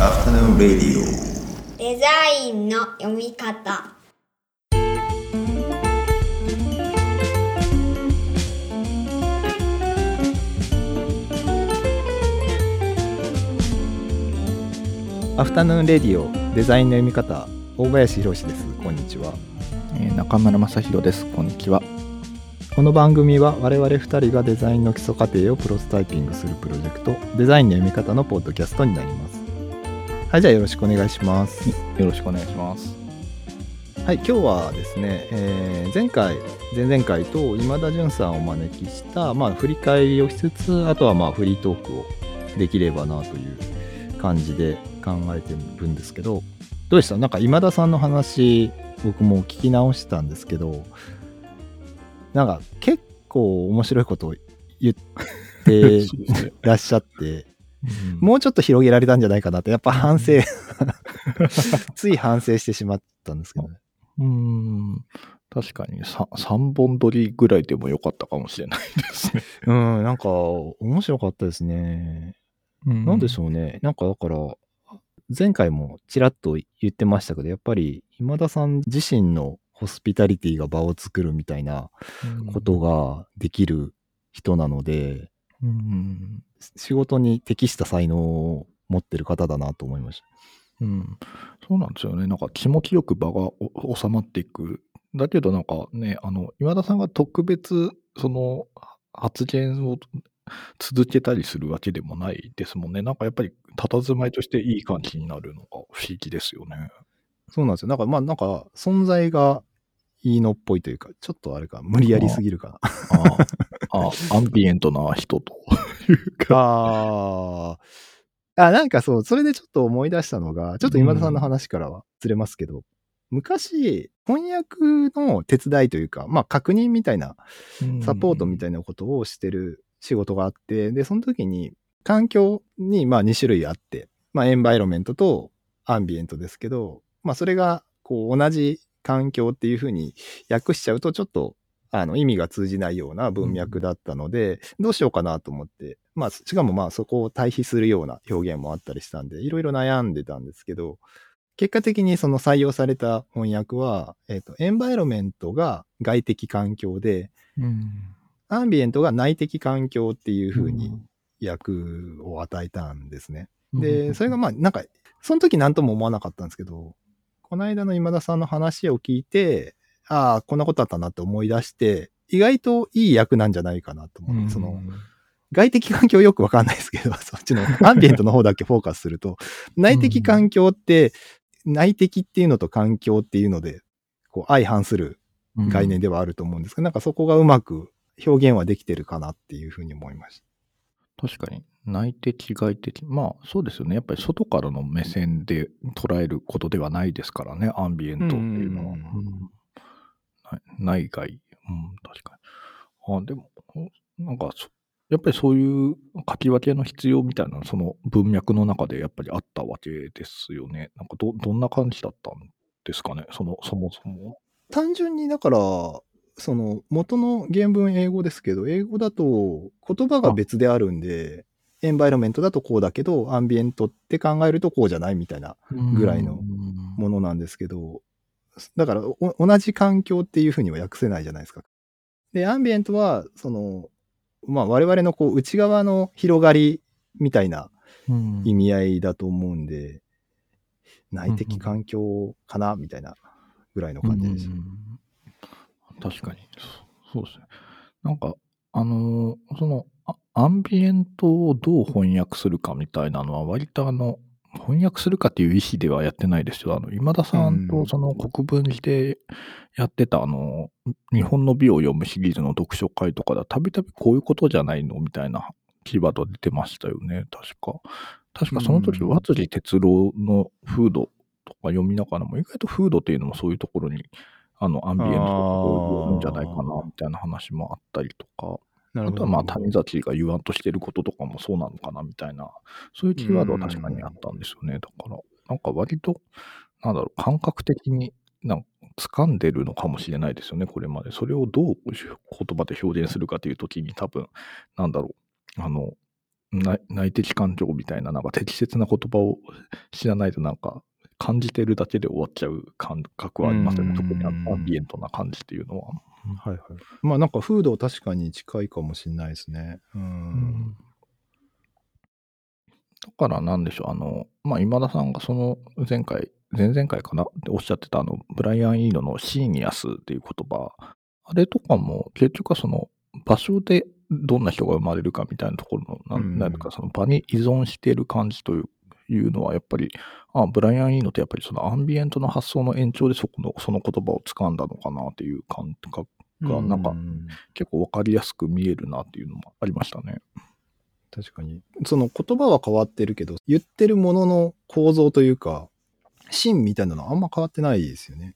Afternoon Radio. デザインの読み方アフタヌーンレディオデザインの読み方大林博史ですこんにちはえー中村正弘です。こんにちは。この番組は我々2人がデザインの基礎過程をプロトタイピングするプロジェクトデザインの読み方のポッドキャストになりますはいじゃあよろしくお願いします。よろしくお願いします。はい今日はですね、えー前回前々回と今田淳さんをお招きした、まあ、振り返りをしつつあとはまあフリートークをできればなという感じで考えてるんですけどどうでした？なんか今田さんの話僕も聞き直したんですけどなんか結構面白いことを言って らっしゃってももうちょっと広げられたんじゃないかなってやっぱ反省。つい反省してしまったんですけどね。う、うん、確かに。3, 3本撮りぐらいでもよかったかもしれないですね。うん、なんか、面白かったですね。なんでしょうね。なんか、だから、前回もちらっと言ってましたけど、やっぱり、今田さん自身のホスピタリティが場を作るみたいなうんことができる人なので、うん、仕事に適した才能を持ってる方だなと思いました。うん、そうなんですよね。なんか気持ちよく場がお収まっていく。だけどなんかね、あの、今田さんが特別、その、発言を続けたりするわけでもないですもんね。なんかやっぱり、佇まいとしていい感じになるのが不思議ですよね。そうなんですよ。なんか、まあ、なんか、存在がいいのっぽいというか、ちょっとあれか、無理やりすぎるかな。ああ、あアンビエントな人というか。ああ。あ、なんかそう、それでちょっと思い出したのが、ちょっと今田さんの話からはずれますけど、昔、翻訳の手伝いというか、まあ確認みたいな、サポートみたいいなことをしてる仕事があって、で、その時に環境にまあ2種類あって、まあエンバイロメントとアンビエントですけど、まあそれがこう同じ環境っていうふうに訳しちゃうとちょっとあの意味が通じないような文脈だったので、どうしようかなと思って、まあしかもまあそこを対比するような表現もあったりしたんで、いろいろ悩んでたんですけど、結果的にその採用された翻訳は、えっ、と、エンバイロメントが外的環境で、うん。アンビエントが内的環境っていう風に役を与えたんですね。で、それがまあ、なんか、その時何とも思わなかったんですけど、この間の今田さんの話を聞いて、ああ、こんなことあったなって思い出して、意外といい役なんじゃないかなと思って、その、外的環境よくわかんないですけど、そっちのアンビエントの方だけフォーカスすると、内的環境って、内的っていうのと環境っていうので、こう相反する概念ではあると思うんですけど、なんかそこがうまく表現はできてるかなっていうふうに思いました。確かに。内的外的。まあそうですよね。やっぱり外からの目線で捉えることではないですからねアンビエントっていうのは、うんうん。うん内内外うん確かに。あでもなんかそやっぱりそういう書き分けの必要みたいなその文脈の中でやっぱりあったわけですよね。なんかどどんな感じだったんですかね？そのそもそも。単純にだから、その元の原文英語ですけど、英語だと言葉が別であるんで、エンバイロメントだとこうだけど、アンビエントって考えるとこうじゃないみたいなぐらいのものなんですけど、だからお同じ環境っていうふうには訳せないじゃないですか。で、アンビエントは、その、まあ我々のこう内側の広がりみたいなうん意味合いだと思うんで、内的環境かなみたいなぐらいの感じでした。うん確かにそ。そうですね。なんか、あのーそのあ、アンビエントをどう翻訳するかみたいなのは、割とあの、翻訳するかっていう意思ではやってないですよ。あの、今田さんうん。とその国分寺でやってた、あの、日本の美を読むシリーズの読書会とかでは、たびたびこういうことじゃないのみたいなキーワード出てましたよね、確か。確かその時、うん。和辻哲郎のフードとか読みながらも、意外とフードっていうのもそういうところに、あの、アンビエントとかこういうんじゃないかな、みたいな話もあったりとか、なあとはまあ、谷崎が言わんとしてることとかもそうなのかな、みたいな、そういうキーワードは確かにあったんですよね。だから、なんか割と、なんだろう、感覚的になんか掴んでるのかもしれないですよね、これまで。それをどう言葉で表現するかというときに多分、なんだろう、あの、内的感情みたいな、なんか適切な言葉を知らないとなんか感じてるだけで終わっちゃう感覚はありますよね。うん特にアンビエントな感じっていうのは。はいはい。まあなんか風土確かに近いかもしれないですね。うん。うんだからなんでしょう、あの、まあ、今田さんがその前回、前々回かなっておっしゃってたあの、ブライアン・イーノのシーニアスっていう言葉、あれとかも結局はその場所でどんな人が生まれるかみたいなところの、なうんんなんていうかその場に依存している感じといういうのはやっぱり、あブライアン・イーノってやっぱりそのアンビエントの発想の延長でそこの、その言葉を掴んだのかなっていう感覚が、なんかうん結構わかりやすく見えるなっていうのもありましたね。確かに。その言葉は変わってるけど、言ってるものの構造というか、芯みたいなのはあんま変わってないですよね。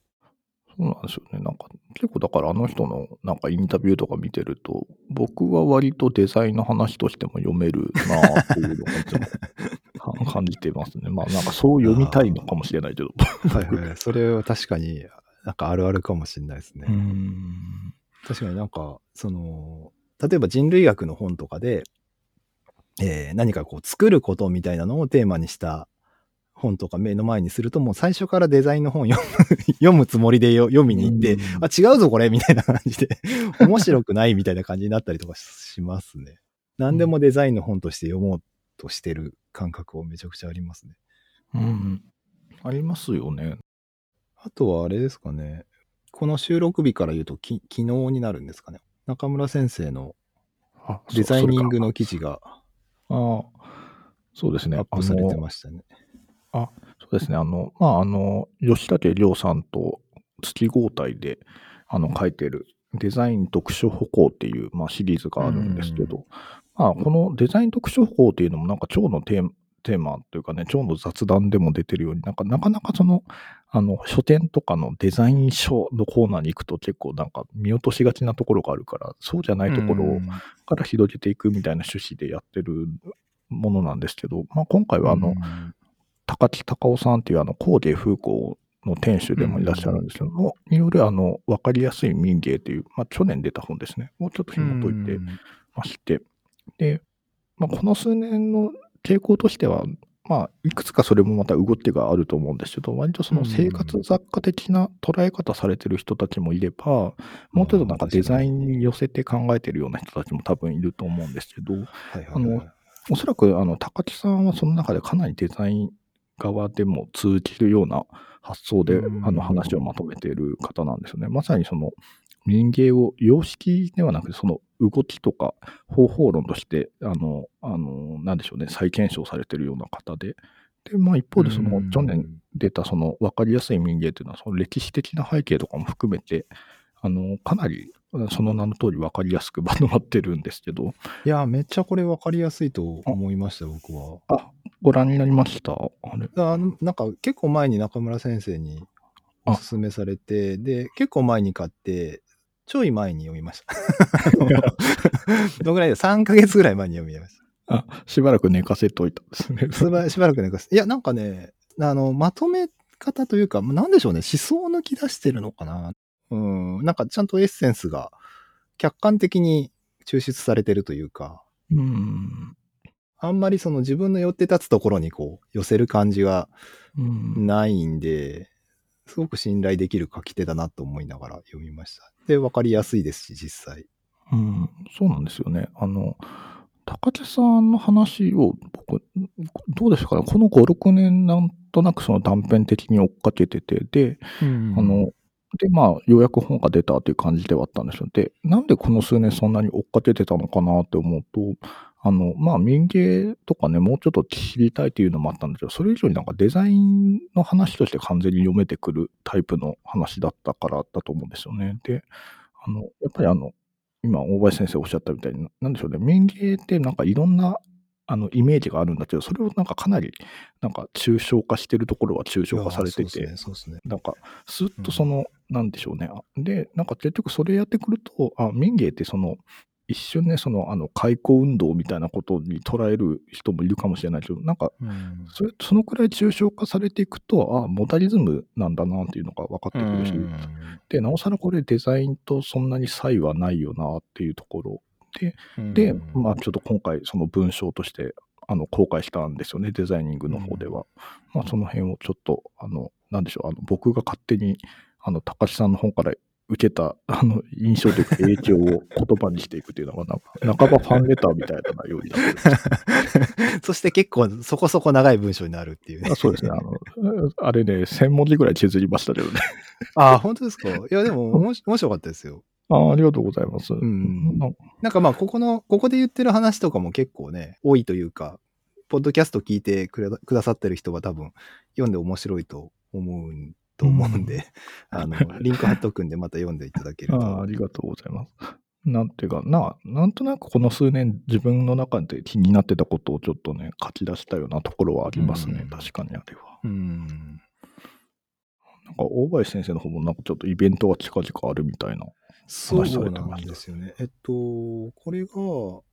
そうなんですよね。なんか、結構だからあの人のなんかインタビューとか見てると、僕は割とデザインの話としても読めるなっていうのをいつもか感じてますね。まあなんかそう読みたいのかもしれないけど。はいはい。それは確かになんかあるあるかもしれないですね。うん。確かになんか、その、例えば人類学の本とかで、えー何かこう作ることみたいなのをテーマにした本とか目の前にするともう最初からデザインの本読む 読むつもりでよ読みに行って、うんあ、違うぞこれみたいな感じで、面白くないみたいな感じになったりとかしますね。何でもデザインの本として読もうとしてる感覚をめちゃくちゃありますね。うん。ありますよね。あとはあれですかね。この収録日から言うとき昨日になるんですかね。中村先生のあデザイニング。その記事がそれかあそうですね。アップされてましたね。そうですね。あの、まあ、あの、吉武亮さんと月合体で、あの、書いてるデザイン読書歩行っていう、まあ、シリーズがあるんですけど、まあ、このデザイン読書歩行っていうのもなんか今日のテーマ、テーマというかね、今日の雑談でも出てるように、なんかなかなかその、あの、書店とかのデザイン書のコーナーに行くと結構なんか見落としがちなところがあるから、そうじゃないところをから広げていくみたいな趣旨でやってるものなんですけど、まあ、今回はあの、高木隆夫さんっていうあの工芸風光の店主でもいらっしゃるんですけども、によるあの分かりやすい民芸という、まあ、去年出た本ですね、をちょっと紐解いてまして、で、まあ、この数年の傾向としては、まあ、いくつかそれもまた動きがあると思うんですけど、割とその生活雑貨的な捉え方されてる人たちもいれば、もうちょっとなんかデザインに寄せて考えてるような人たちも多分いると思うんですけど、はいはいはい。あのおそらくあの高木さんはその中でかなりデザイン側でも通じるような発想でうんあの話をまとめている方なんですよね。まさにその民芸を様式ではなくてその動きとか方法論としてあのあのなんでしょうね再検証されているような方で。でまあ、一方でその去年出たその分かりやすい民芸というのはその歴史的な背景とかも含めてあのかなりその名の通り分かりやすく まとまってるんですけどいや、めっちゃこれ分かりやすいと思いました、僕は。あご覧になりました？あれあのなんか結構前に中村先生におすすめされて、で、結構前に買って、ちょい前に読みました。どのぐらいで ?3 ヶ月ぐらい前に読みましあしばらく寝かせといたんですね。た。しばらくね、いや、なんかね、あの、まとめ方というか、なんでしょうね、思想を抜き出してるのかな。うん、なんかちゃんとエッセンスが客観的に抽出されてるというか、うん。あんまりその自分の寄って立つところにこう寄せる感じがうん。ないんで、すごく信頼できる書き手だなと思いながら読みました。で、わかりやすいですし、実際。うん、そうなんですよね。あの、高木さんの話を僕、どうですかね、この5、6年なんとなくその断片的に追っかけてて、で、あの、で、まあ、ようやく本が出たという感じではあったんですよ。で、なんでこの数年そんなに追っかけてたのかなって思うと、あの、まあ、民芸とかね、もうちょっと知りたいというのもあったんですけど、それ以上になんかデザインの話として完全に読めてくるタイプの話だったからだと思うんですよね。で、あの、やっぱりあの、今、大林先生おっしゃったみたいに、なんでしょうね、民芸ってなんかいろんな、あの、イメージがあるんだけど、それをなんかかなり、なんか抽象化してるところは抽象化されてて。なんか、スッとその、なんでしょうね。あで、なんか結局それやってくると、あ、民芸ってその、一瞬ね、その、あの、開口運動みたいなことに捉える人もいるかもしれないけど、なんか。それ、そのくらい抽象化されていくと、あ、モダリズムなんだなっていうのが分かってくるし、で、なおさらこれデザインとそんなに差異はないよなっていうところで、うんまあ、ちょっと今回、その文章として、あの、公開したんですよね、デザイニングの方では。まあ、その辺をちょっと、あの、なんでしょう、あの、僕が勝手に、あの、高橋さんの本から受けた、あの、印象というか影響を言葉にしていくっていうのが、なんか、半ばファンレターみたいなようになってる そして結構そこそこ長い文章になるっていうねあ。そうですね、あの、あれね、1000文字ぐらい削りましたけどね。ああ、本当ですか？いや、でも、おもし面白かったですよ。あありがとうございます。んなんなんかまあ、ここの、ここで言ってる話とかも結構ね、多いというか、ポッドキャスト聞いてくれくださってる人は多分、読んで面白いと思うと思うんで、あの、リンク貼っとくんで、また読んでいただけると。ああありがとうございます。なんていうか、な、なんとなくこの数年自分の中で気になってたことをちょっとね、書き出したようなところはありますね。うん確かにあれは。うん。なんか大林先生の方もなんかちょっとイベントが近々あるみたいな。そうなんですよね。えっと、これが、多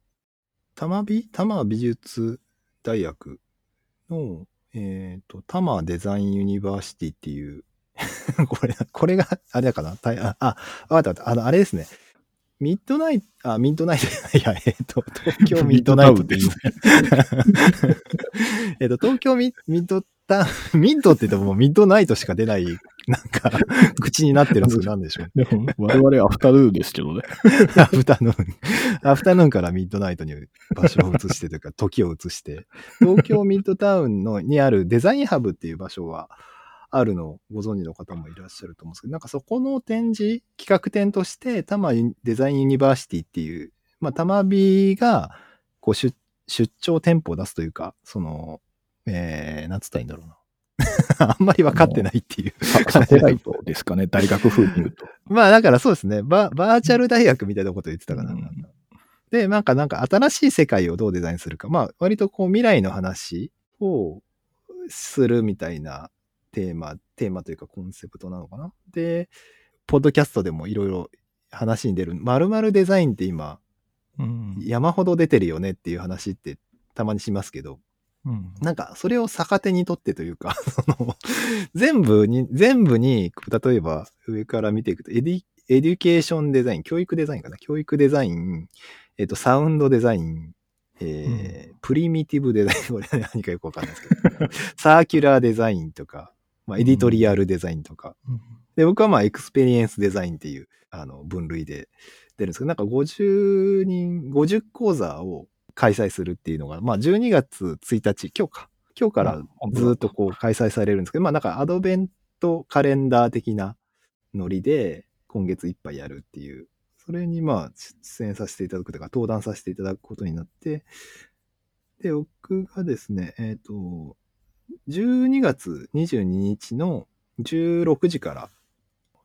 摩美、多摩美術大学の、えっと、多摩デザインユニバーシティっていう、これ、これが、あれだかな？あ、あ、わかったわかった。あの、あれですね。ミッドナイト、あ、ミッドナイト、いや、えっと、東京ミッドナイトっていう。えっと、東京ミミッドタウン、ミッドって言ってもミッドナイトしか出ない、なんか、口になってるんですけど、なんでしょう。でも、我々アフタヌーンですけどね。アフタヌーン。アフタヌーンからミッドナイトに場所を移してというか、時を移して、東京ミッドタウンのにあるデザインハブっていう場所があるのをご存知の方もいらっしゃると思うんですけど、なんかそこの展示、企画展として、多摩デザインユニバーシティっていう、まあ、多摩美が、こう出、出張店舗を出すというか、その、えー、なんつったらいいんだろうな。あんまり分かってないっていう。ササテライトですかね、大学風に言うと。まあだからそうですね。ババーチャル大学みたいなこと言ってたかな。うんで、なんかなんか新しい世界をどうデザインするか。まあ割とこう未来の話をするみたいなテーマ、テーマというかコンセプトなのかな？で、ポッドキャストでもいろいろ話に出る、〇〇デザインって今うん。山ほど出てるよねっていう話ってたまにしますけど、うん。なんか、それを逆手にとってというか、その、全部に、全部に、例えば上から見ていくと、エディ、エデュケーションデザイン、教育デザインかな？教育デザイン、えっ、と、サウンドデザイン、えープリミティブデザイン、これ何かよくわかんないですけど、サーキュラーデザインとか、まあ、エディトリアルデザインとか、で、僕はまあ、エクスペリエンスデザインっていう、あの、分類で出るんですけど、なんか50人、50講座を開催するっていうのが、まあ、12月1日、今日か。今日からずっとこう開催されるんですけど、まあ、なんかアドベントカレンダー的なノリで、今月いっぱいやるっていう、それにまあ、出演させていただくというか、登壇させていただくことになって、で、僕がですね、えっ、と、12月22日の16時から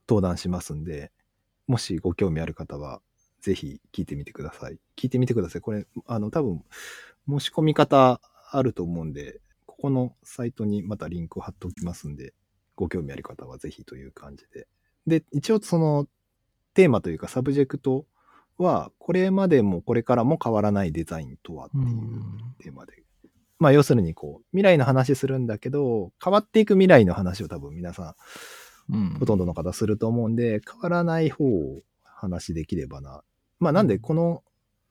登壇しますんで、もしご興味ある方は、ぜひ聞いてみてください。聞いてみてください。これ、あの、多分、申し込み方あると思うんで、ここのサイトにまたリンクを貼っておきますんで、ご興味ある方はぜひという感じで。で、一応その、テーマというかサブジェクトは、これまでもこれからも変わらないデザインとはっていうテーマで。まあ要するにこう、未来の話するんだけど、変わっていく未来の話を多分皆さんうんほとんどの方すると思うんで、変わらない方を話できればな。まあなんで、この、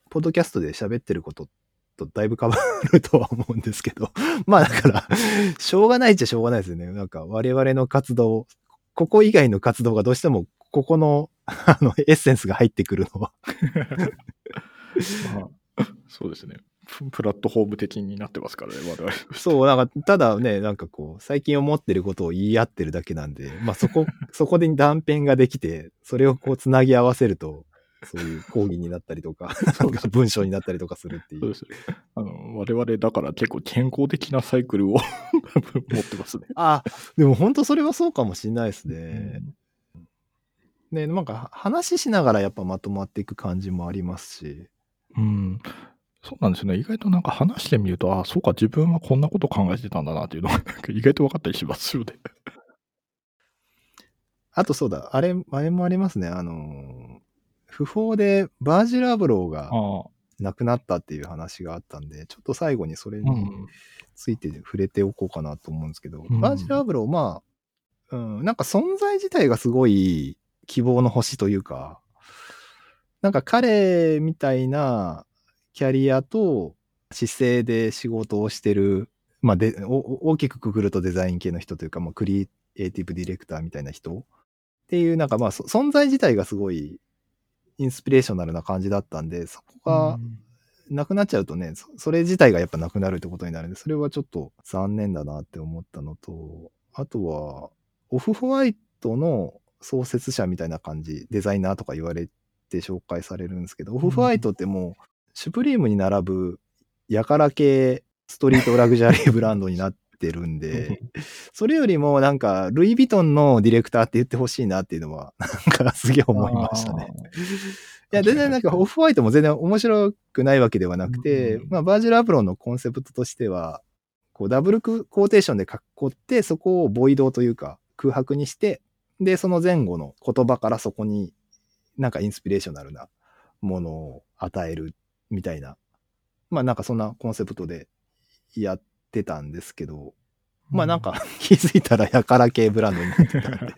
ポッドキャストで喋ってることとだいぶ変わるとは思うんですけど、まあだから、しょうがないっちゃしょうがないですよね。なんか我々の活動、ここ以外の活動がどうしても、ここの、あの、エッセンスが入ってくるのは。まあそうですね。プ プラットフォーム的になってますからね、我々。そう、なんか、ただね、なんかこう、最近思ってることを言い合ってるだけなんで、まあそこ、そこで断片ができて、それをこう、つなぎ合わせると、そういう講義になったりとか、なんか文章になったりとかするっていう。そうです。あの、我々だから結構健康的なサイクルを持ってますね。あ、でも本当それはそうかもしれないですね。ね、なんか話しながらやっぱまとまっていく感じもありますし。うん。そうなんですよね。意外となんか話してみると、あそうか、自分はこんなこと考えてたんだなっていうのが、意外と分かったりしますよね。あとそうだ、あれ、あれもありますね。あの、不法でバージル・アブローがああ。亡くなったっていう話があったんで、ちょっと最後にそれにうん。ついて触れておこうかなと思うんですけど、うんバージル・アブロー、まあ、うん、なんか存在自体がすごい希望の星というか、なんか彼みたいなキャリアと姿勢で仕事をしてる、まあで、大きくくくるとデザイン系の人というか、まあ、クリエイティブディレクターみたいな人っていう、なんかまあ、存在自体がすごいインスピレーショナルな感じだったんで、そこがなくなっちゃうとね、それ自体がやっぱなくなるってことになるんで、それはちょっと残念だなって思ったのと、あとは、オフホワイトの創設者みたいな感じ、デザイナーとか言われて紹介されるんですけど、オフホワイトってもう、シュプリームに並ぶやから系ストリートラグジュアリーブランドになってるんで、それよりもなんか、ルイ・ヴィトンのディレクターって言ってほしいなっていうのは、なんかすげえ思いましたね。いや、全然なんかオフホワイトも全然面白くないわけではなくて、うん、まあ、バージル・アプロンのコンセプトとしては、こうダブルコーテーションで囲って、そこをボイドというか空白にして、で、その前後の言葉からそこになんかインスピレーショナルなものを与えるみたいな、まあなんかそんなコンセプトでやってたんですけど、まあなんか 気づいたらやから系ブランドになってたんで。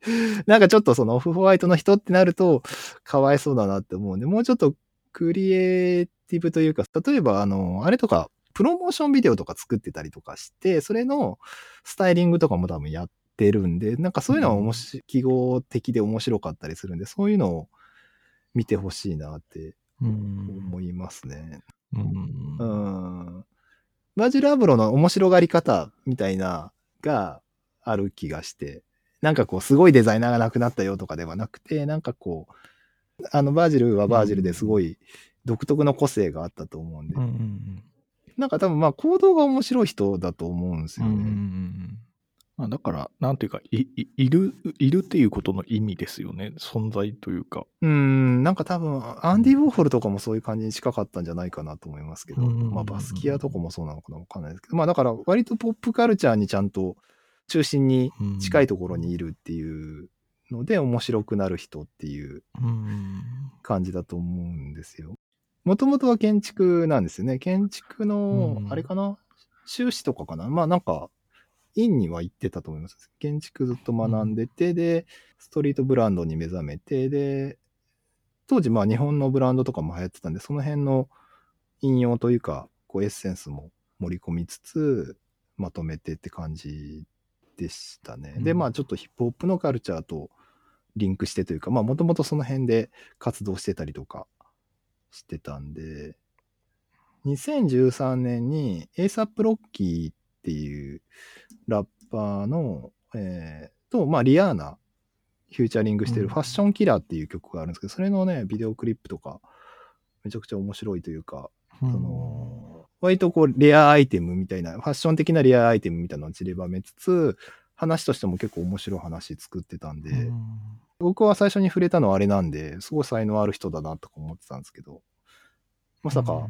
なんかちょっとそのオフホワイトの人ってなるとかわいそうだなって思うんで、もうちょっとクリエイティブというか、例えばあの、あれとか、プロモーションビデオとか作ってたりとかして、それのスタイリングとかも多分やってるんで、なんかそういうのは面白、記号的で面白かったりするんで、そういうのを見てほしいなって思いますね。うん。うんバージル・アブロの面白がり方みたいながある気がして、なんかこう、すごいデザイナーが亡くなったよとかではなくて、なんかこう、あの、バージルはバージルですごい独特の個性があったと思うんで、うんうんうん、なんか多分まあ行動が面白い人だと思うんですよね。うんうんうんまあ、だから、なんていうかい、いる、いるっていうことの意味ですよね。存在というか。うん、なんか多分、アンディ・ウォーホルとかもそういう感じに近かったんじゃないかなと思いますけど、まあ、バスキアとかもそうなのかなわかんないですけど、まあ、だから、割とポップカルチャーにちゃんと中心に近いところにいるっていうので、面白くなる人っていう感じだと思うんですよ。もともとは建築なんですよね。建築の、あれかな？修士とかかな？まあなんか、院には行ってたと思います。建築ずっと学んでて、うん、で、ストリートブランドに目覚めて、で、当時まあ日本のブランドとかも流行ってたんで、その辺の引用というか、こうエッセンスも盛り込みつつ、まとめてって感じでしたね。うん、で、まあちょっとヒップホップのカルチャーとリンクしてというか、まあもともとその辺で活動してたりとかしてたんで、2013年に ASAP ロッキーっていうラッパーの、えー、と、まあ、リアーナ、フューチャリングしてるファッションキラーっていう曲があるんですけど、それのね、ビデオクリップとか、めちゃくちゃ面白いというか、その、割とこう、レアアイテムみたいな、ファッション的なレアアイテムみたいなのを散りばめつつ、話としても結構面白い話作ってたんで、僕は最初に触れたのはあれなんで、すごい才能ある人だなとか思ってたんですけど、まさか、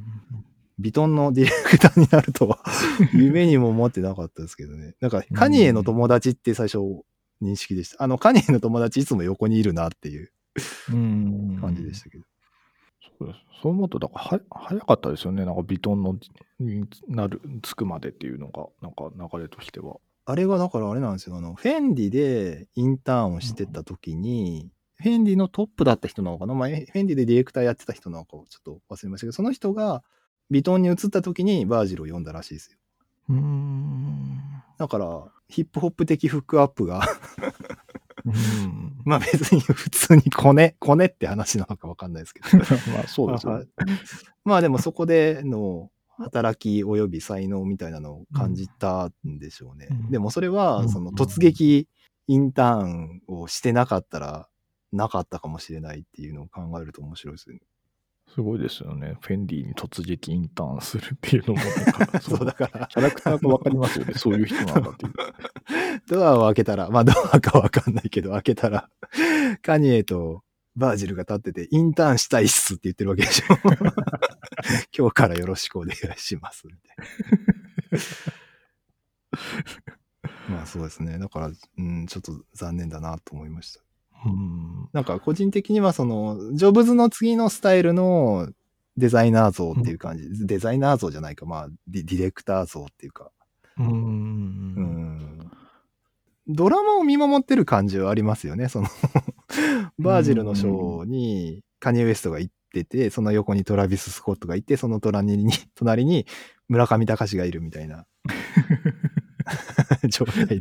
ビトンのディレクターになるとは 夢にも思ってなかったですけどね。なんか、カニエの友達って最初認識でした。あの、カニエの友達いつも横にいるなっていう感じでしたけど。そうそう思うと、だからは、早かったですよね。なんか、ビトンのになる、つくまでっていうのが、なんか流れとしては。あれが、だからあれなんですよ。あの、フェンディでインターンをしてた時に、うん、フェンディのトップだった人なのかな、まあ、フェンディでディレクターやってた人なのかをちょっと忘れましたけど、その人が、ビトンに移った時にバージルを読んだらしいですよ。うん。だから、ヒップホップ的フックアップがうん、まあ別に普通にコネ、コネって話なのかわかんないですけど。まあそうですね。まあでもそこでの働き及び才能みたいなのを感じたんでしょうね。うん、でもそれは、その突撃インターンをしてなかったらなかったかもしれないっていうのを考えると面白いですね。すごいですよね。フェンディに突撃インターンするっていうのも、そうだから。キャラクターがわかりますよね。そういう人なんだっていう。ドアを開けたら、まあドアかわかんないけど、開けたら、カニエとバージルが立ってて、インターンしたいっすって言ってるわけでしょ。今日からよろしくお願いします。みたいな。まあそうですね。だから、うん、ちょっと残念だなと思いました。うん、なんか個人的にはその、ジョブズの次のスタイルのデザイナー像っていう感じ、うん、デザイナー像じゃないか、まあディレクター像っていうか、うん、うん。ドラマを見守ってる感じはありますよね。そのバージルのショーにカニエ・ウエストが行ってて、その横にトラビス・スコットがいて、その隣に、隣に村上隆がいるみたいな。状態で。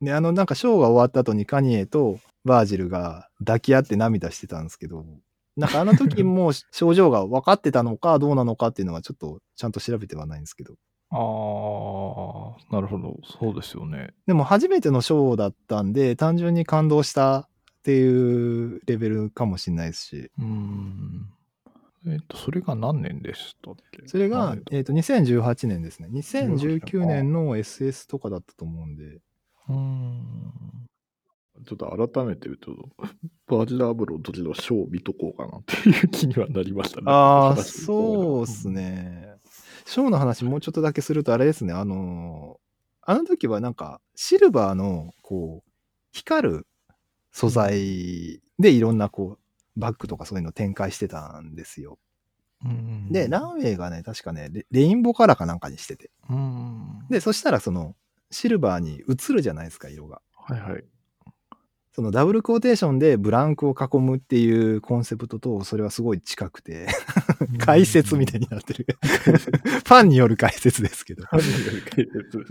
で、あの、なんかショーが終わった後にカニエとバージルが抱き合って涙してたんですけど、なんかあの時 も症状が分かってたのかどうなのかっていうのはちょっとちゃんと調べてはないんですけど。ああ、なるほど。そうですよね。でも初めてのショーだったんで、単純に感動したっていうレベルかもしれないですし。うーん。えっ、と、それが何年でしたっけ？それがあえっ、とえっ、と、2018年ですね。2019年の SS とかだったと思うんで。うーん。ちょっと改めて言うと、バージナーブロの時のショーを見とこうかなっていう気にはなりましたね。ああ、そうっす。ね。ショーの話もうちょっとだけするとあれですね。あのーあの時はなんかシルバーのこう光る素材でいろんなこうバッグとかそういうの展開してたんですよ。うんで、ランウェイがね、確かねレ、レインボーカラーかなんかにしてて。うん。で、そしたらそのシルバーに映るじゃないですか、色が。はいはい。そのダブルクォーテーションでブランクを囲むっていうコンセプトとそれはすごい近くて、解説みたいになってる。ファンによる解説ですけど。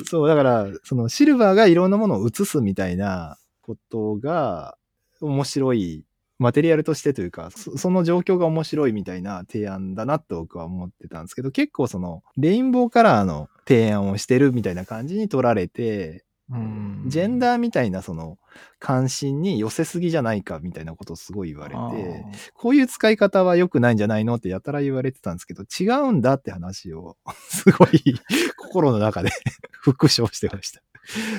そう、だから、そのシルバーがいろんなものを映すみたいなことが面白い、マテリアルとしてというか、そその状況が面白いみたいな提案だなと僕は思ってたんですけど、結構その、レインボーカラーの提案をしてるみたいな感じに取られて、うんジェンダーみたいなその関心に寄せすぎじゃないかみたいなことをすごい言われて、こういう使い方は良くないんじゃないのってやたら言われてたんですけど、違うんだって話を すごい心の中で 復唱してました。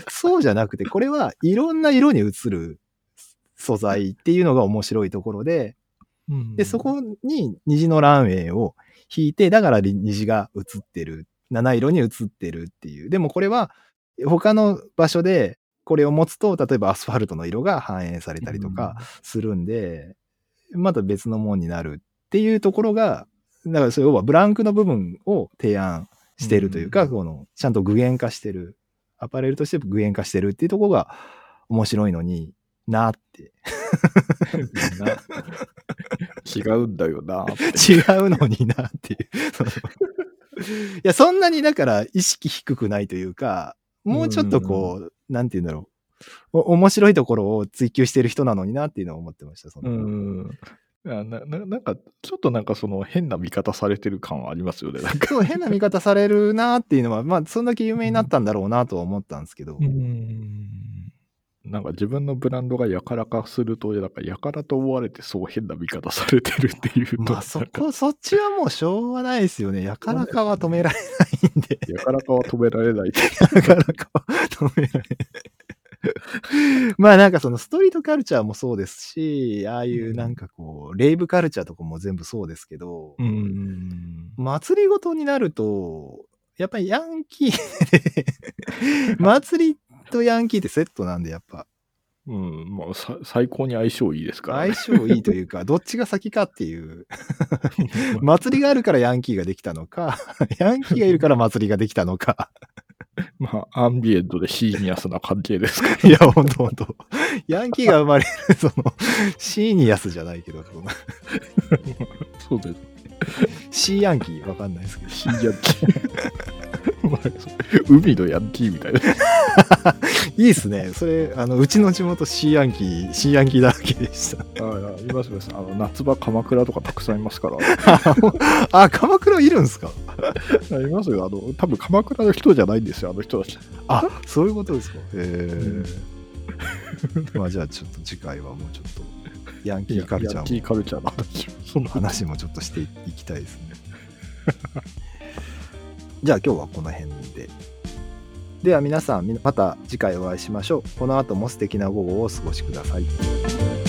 そうじゃなくて、これはいろんな色に映る素材っていうのが面白いところで、うんで、そこに虹のランウェイを引いて、だから虹が映ってる。七色に映ってるっていう。でもこれは他の場所でこれを持つと、例えばアスファルトの色が反映されたりとかするんで、また別のもんになるっていうところが、だからそれ要はブランクの部分を提案してるというか、うんこのちゃんと具現化してる。アパレルとして具現化してるっていうところが面白いのになって。な違うんだよな。違うのになっていう。いや、そんなにだから意識低くないというか、もうちょっとこう、なんて言うんだろう。お面白いところを追求してる人なのになっていうのを思ってました。そのうん。なななんか、ちょっとなんかその変な見方されてる感はありますよね。なんか。そう、変な見方されるなっていうのは、まあ、そんだけ有名になったんだろうなとは思ったんですけど。ん。なんか自分のブランドがやからかすると、なんかやからと思われてそう変な見方されてるっていうと、まあ、そこ、そっちはもうしょうがないですよね。やからかは止められないんで。やからかは止められないってなかなか止められない。まあなんかそのストリートカルチャーもそうですし、ああいうなんかこう、レイブカルチャーとかも全部そうですけど、うん。祭りごとになると、やっぱりヤンキーで祭り とヤンキーってセットなんでやっぱうん、まあ、さ最高に相性いいですから、ね。相性いいというか、どっちが先かっていう、祭りがあるからヤンキーができたのか、ヤンキーがいるから祭りができたのか、まあ、アンビエントでシーニアスな関係ですから。いや、ほんとほんと。ヤンキーが生まれる、その、シーニアスじゃないけど、そうです。シーヤンキーわかんないですけど。シーヤンキー。海のヤンキーみたいな。いいっすね。それ、あの、うちの地元シーヤンキー、シーヤンキーだらけでした。ああ、いますいます。あの夏場、鎌倉とかたくさんいますから。あ、鎌倉いるんすか？あいますよ。あの、多分鎌倉の人じゃないんですよ、あの人たち。あ、そういうことですか。へえ。まあじゃあちょっと次回はもうちょっと、ヤンキーカルチャーの話話もちょっとしていきたいですね。じゃあ今日はこの辺で。では皆さん、また次回お会いしましょう。この後も素敵な午後をお過ごしください。